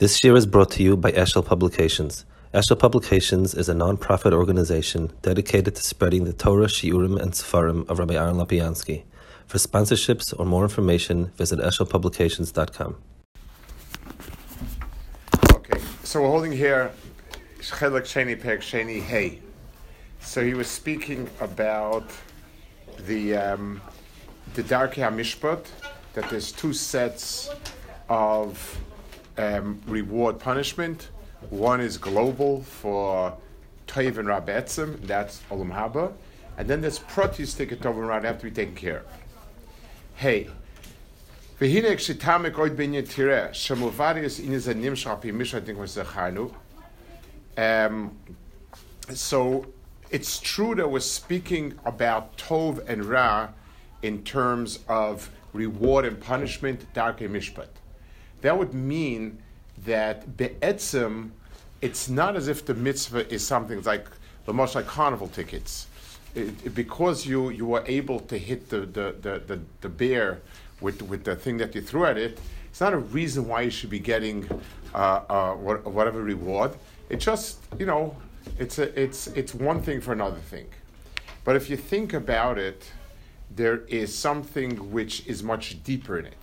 This year is brought to you by Eshel Publications. Eshel Publications is a non-profit organization dedicated to spreading the Torah, Shiurim, and Sefarim of Rabbi Aaron Lopiansky. For sponsorships or more information, visit eshelpublications.com. Okay, so we're holding here Chelik Sheni Pek Sheni Hey. So he was speaking about the um, the Darkei HaMishpat, that there's two sets of um, reward punishment. One is global for Toiv and Rabbetzim, that's Olam Haba. And then there's Protis Ticket Tov and Rad have to be taken care of. Hey, V'hinek oid ben yetireh, shemuvarius iniz anim um, so it's true that we're speaking about Tov and Ra in terms of reward and punishment, Darke Mishpat that would mean that be'etzim, it's not as if the mitzvah is something like the most like carnival tickets. It, it, because you, you were able to hit the, the, the, the, the bear with, with the thing that you threw at it, it's not a reason why you should be getting uh, uh, whatever reward. It just, you know, it's, a, it's, it's one thing for another thing. But if you think about it, there is something which is much deeper in it.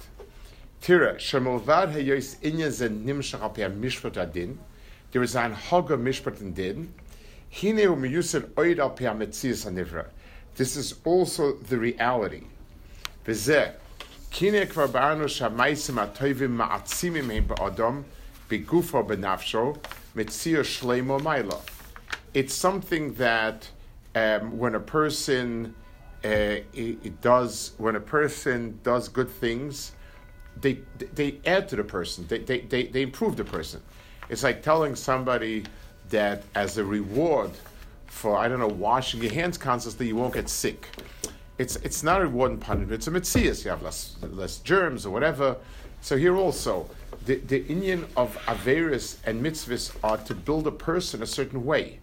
Tira, Shemelvad Hayois Inya Zen Nimshach Al Mishpat Adin. There is an Haga Mishpat and Din. Hine Umiyusin Oid Al Pia Metzias Anivra. This is also the reality. Vizeh, Kine Kvar Ba'anu Shamaisim Atoivim Ma'atzimim Heim Ba'adam Begufo Benafsho Metzia Shleimo Maila. It's something that um, when a person uh, it, it does, when a person does good things, they they add to the person. They, they, they, they improve the person. It's like telling somebody that as a reward for I don't know washing your hands constantly, you won't get sick. It's it's not a reward and punishment. It's a mitzias. You have less less germs or whatever. So here also, the the Indian of averis and mitzvahs are to build a person a certain way,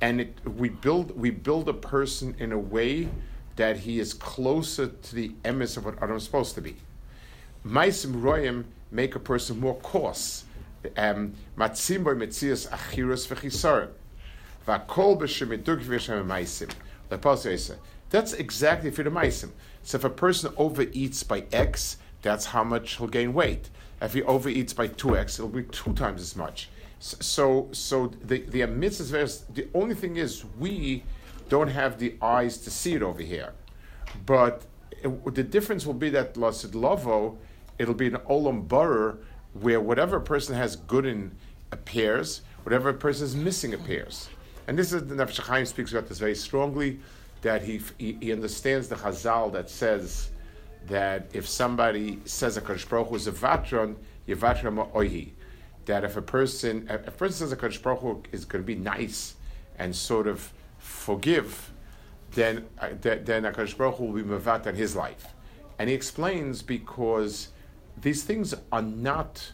and it, we build we build a person in a way that he is closer to the emes of what Adam is supposed to be. Maisim royim make a person more coarse. Um, Matzim boy metzias achirus v'chisarim. V'akol b'shemiduk v'shem maisim. The Apostle that's exactly for the maisim. So if a person overeats by X, that's how much he'll gain weight. If he overeats by two X, it'll be two times as much. So, so the the. The only thing is we don't have the eyes to see it over here, but it, the difference will be that lasid it'll be an olam barer where whatever person has good in appears, whatever person is missing appears. And this is the Nefesh Chaim speaks about this very strongly, that he, he, he understands the Chazal that says that if somebody says a Kadosh Baruch Hu is a vatron, yevatron oihi. That if a person, if a person says a Kadosh Baruch Hu is going to be nice and sort of forgive, then uh, then a Kadosh Baruch Hu will be mevat in his life. And he explains because these things are not.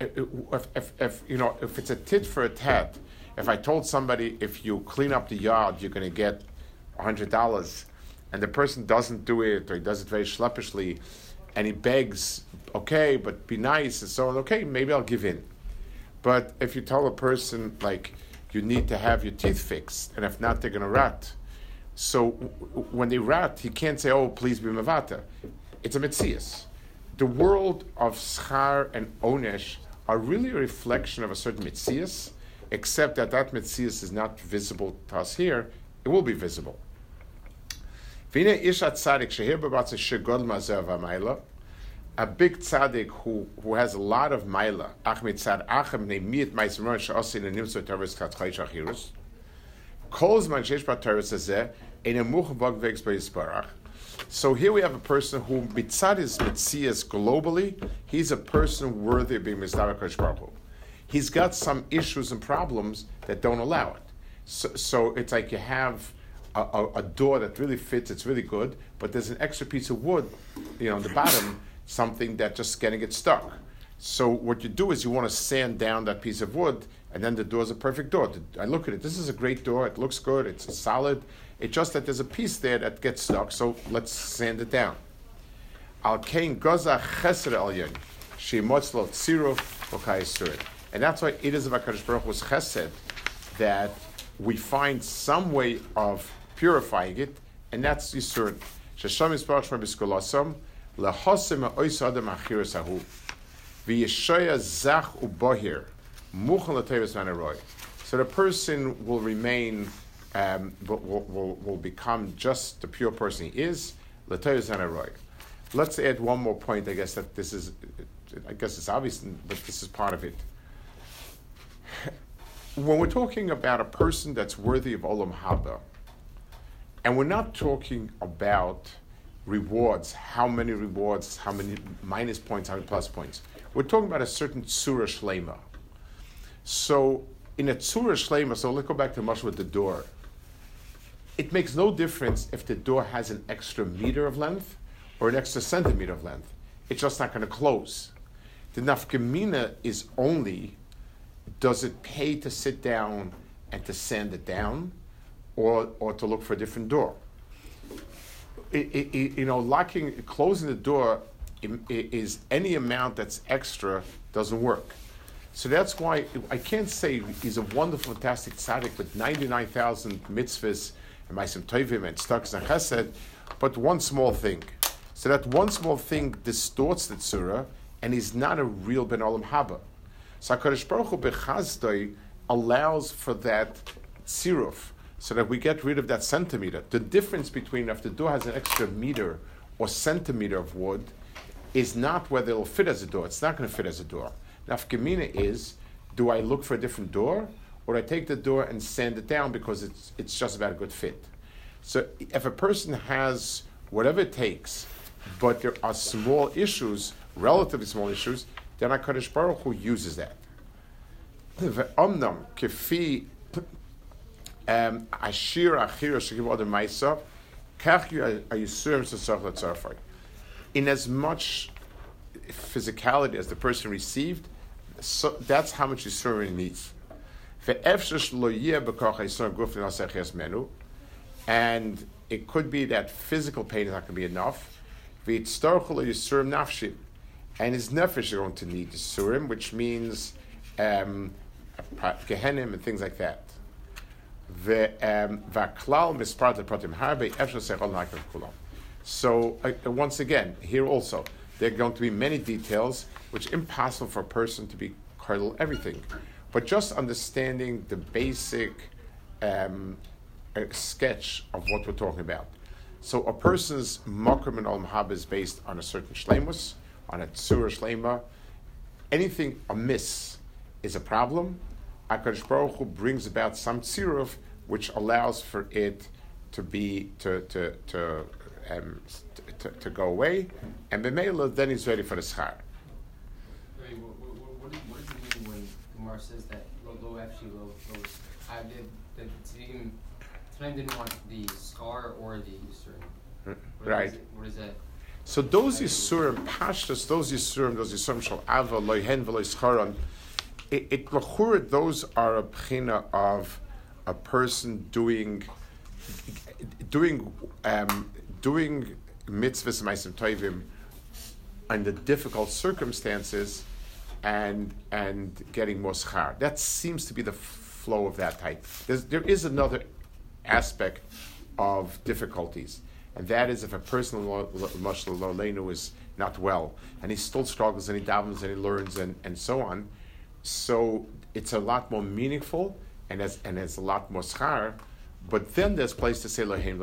Uh, uh, if, if, if, you know if it's a tit for a tat, if I told somebody if you clean up the yard you're going to get hundred dollars, and the person doesn't do it or he does it very schleppishly, and he begs, okay, but be nice and so on. Okay, maybe I'll give in. But if you tell a person like you need to have your teeth fixed, and if not, they're going to rot. So when they rot, he can't say, "Oh, please be mavata." It's a mitzias the world of schar and onesh are really a reflection of a certain mitzias, except that that mitzias is not visible to us here. It will be visible. A big tzaddik who, who has a lot of maila, tzad calls man sheish so here we have a person who mitzad is mitzias globally. He's a person worthy of being mizdar Baruch He's got some issues and problems that don't allow it. So, so it's like you have a, a, a, door that really fits. It's really good, but there's an extra piece of wood, you know, on the bottom, something that just getting it stuck. So what you do is you want to sand down that piece of wood, and then the door is a perfect door. I look at it. This is a great door. It looks good. It's solid. It's just that there's a piece there that gets stuck, so let's sand it down. Al kain goza chesed elyon, shemotzlo Okay, And that's why it is about Kadosh Baruch Hu's chesed that we find some way of purifying it, and that's Yisurim. Shesham Yisparach Shema B'Skolasam, Lehosim Ha'ois Adam Achiris Ahu, V'yeshoya Zach Ubohir, Muchal L'Tevis Manaroy. So the person will remain, um, will, will, will become just the pure person he is, L'Tevis Manaroy. Let's add one more point, I guess, that this is, I guess it's obvious, but this is part of it when we're talking about a person that's worthy of Olam Haba, and we're not talking about rewards, how many rewards, how many minus points, how many plus points. We're talking about a certain Tzura Shlema. So, in a Tzura Shlema, so let's go back to much with the door. It makes no difference if the door has an extra meter of length or an extra centimeter of length. It's just not going to close. The nafkamina is only does it pay to sit down and to sand it down or, or to look for a different door? It, it, it, you know, locking, closing the door is any amount that's extra doesn't work. So that's why I can't say he's a wonderful, fantastic tzaddik with 99,000 mitzvahs and ma'asim tovim and stucks and chesed, but one small thing. So that one small thing distorts the tzura, and is not a real ben olam haba. So HaKadosh Baruch Hu allows for that siruf, so that we get rid of that centimeter. The difference between if the door has an extra meter or centimeter of wood is not whether it'll fit as a door. It's not going to fit as a door. Nafkamina is, do I look for a different door, or I take the door and sand it down because it's, it's just about a good fit? So if a person has whatever it takes, but there are small issues, relatively small issues, then HaKadosh Baruch Hu uses that. In as much physicality as the person received, so that's how much yisurim needs. And it could be that physical pain is not going to be enough. And his nefesh is going to need surim, which means um, and things like that. Um, so uh, once again, here also there are going to be many details which impossible for a person to be kernel everything, but just understanding the basic um, uh, sketch of what we're talking about. So a person's makram and olam is based on a certain shlemus on a tzura shlema, anything amiss is a problem. Akadosh Baruch Hu brings about some tziruf which allows for it to be to to to um, to, to, go away, and Bemela then he's ready for the schar. Right, what, what, what, does it mean when Gemara says that lo, lo actually lo, lo I did the team Tanaim didn't want the scar or the Yisurim. Right. what is that? So those Yisurim, Pashtas, those Yisurim, those Yisurim shall ava, loihen, v'loischaron, it, it those are a pchina of a person doing, doing, um, doing mitzvahs ma'asim toivim under difficult circumstances and and getting more schar. That seems to be the flow of that type. There's, there is another aspect of difficulties. And that is if a person, Lolenu, is not well, and he still struggles and he davens and he learns and, and so on. So it's a lot more meaningful and has, and has a lot more schar. But then there's place to say Loheim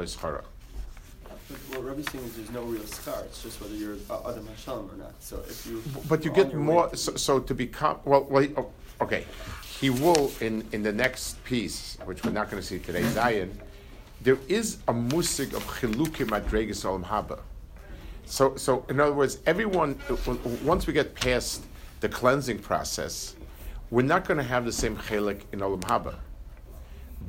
Schara. What Rabbi's saying is there's no real scar. It's just whether you're Adam Hashem or not. So if you. But you get more. So, so, to become well, well, oh, okay. He will in in the next piece, which we're not going to see today, Zion there is a musig of chilukim madregas olam haba. So, so in other words, everyone uh, once we get past the cleansing process, we're not going to have the same chelik in olam haba.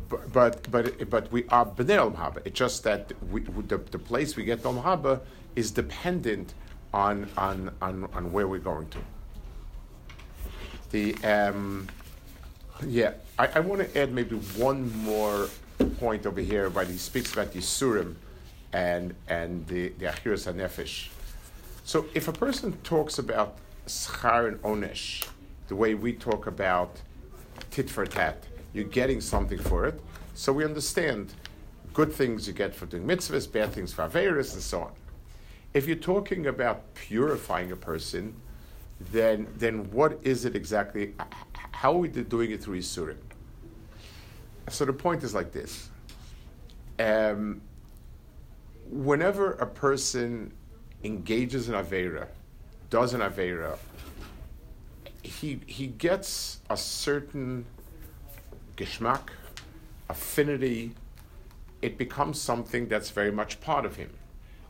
But but but, but we are bnei olam haba. It's just that we, the, the place we get olam haba is dependent on on on, on where we're going to. The um, yeah, I, I want to add maybe one more point over here where he speaks about the Surim and, and the, the Achiras HaNefesh. So if a person talks about Schar and Onesh the way we talk about tit for tat. You're getting something for it. So we understand good things you get for doing mitzvahs, bad things for Averis, and so on. If you're talking about purifying a person, then, then what is it exactly? How are we doing it through Yisurim? So the point is like this. Um, whenever a person engages in Avera, does an Avera, he, he gets a certain geschmack, affinity, it becomes something that's very much part of him.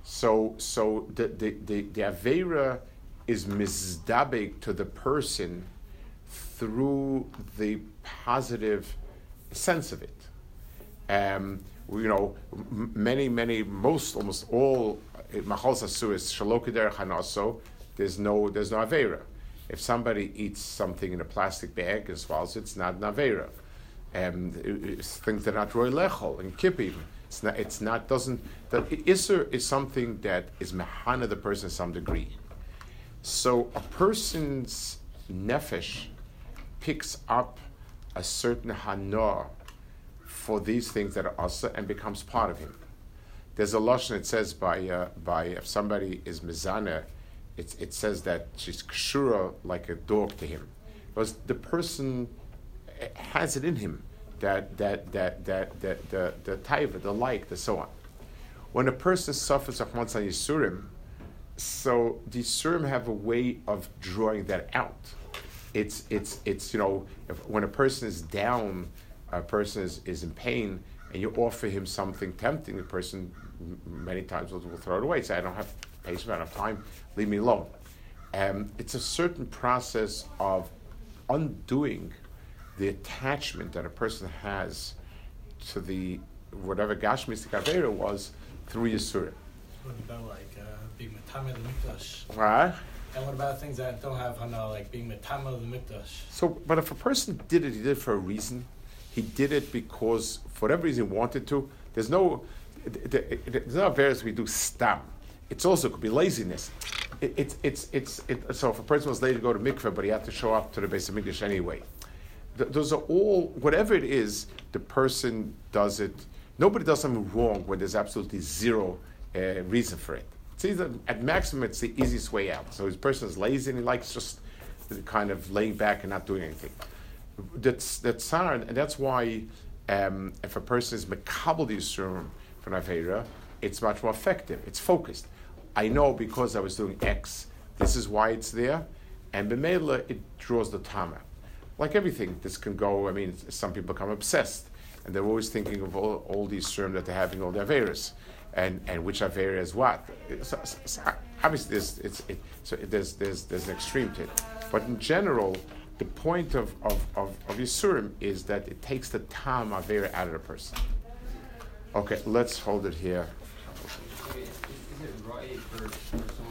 So, so the, the, the, the Avera is mizdabig to the person through the positive sense of it. Um, you know, many, many, most, almost all machal is shalokider hanaso. There's no, there's no avera. If somebody eats something in a plastic bag and swallows it, it's not an avera. Um, things that are not roy lechol and kippim. It's not, it's not, doesn't, the Isser is something that is mehana the person to some degree. So a person's nefesh picks up a certain hana for these things that are asa and becomes part of him. There's a lashon it says by uh, by if somebody is mizana, it, it says that she's kshura like a dog to him, because the person has it in him that that that that that the the taiva, the like, the so on. When a person suffers of Achman Yisurim, so the Yisurim have a way of drawing that out. It's it's it's you know if, when a person is down, a person is, is in pain, and you offer him something tempting, the person many times will, will throw it away. Say, I don't have patience, I don't have time, leave me alone. Um, it's a certain process of undoing the attachment that a person has to the whatever Gashmistic Avera was through Yisurim. What about like uh, being Matama the Mikdash? Right? And what about things that don't have Hana, like being Matama the Mikdash? So, but if a person did it, he did it for a reason. He did it because, for whatever reason, he wanted to. There's no, there's no various we do stam. It's also could be laziness. It, it's it's it's it, so if a person was late to go to mikveh, but he had to show up to the base of mikdash anyway th- those are all whatever it is. The person does it. Nobody does something wrong when there's absolutely zero uh, reason for it. It's either at maximum it's the easiest way out. So this person is lazy and he likes just kind of laying back and not doing anything. That's that's hard, and that's why um, if a person is makabel yisurim for avera, it's much more effective. It's focused. I know because I was doing X, this is why it's there, and b'meila it draws the tama like everything, this can go. I mean, some people become obsessed, and they're always thinking of all, all these terms that they're having, all their Averas, and, and which Avera is what. So, so obviously, there's, it's, it, so there's, there's, there's an extreme to it. But in general, the point of, of, of, of Yisurim is that it takes the Tam Avera out of the person. Okay, let's hold it here. Is, it right for, for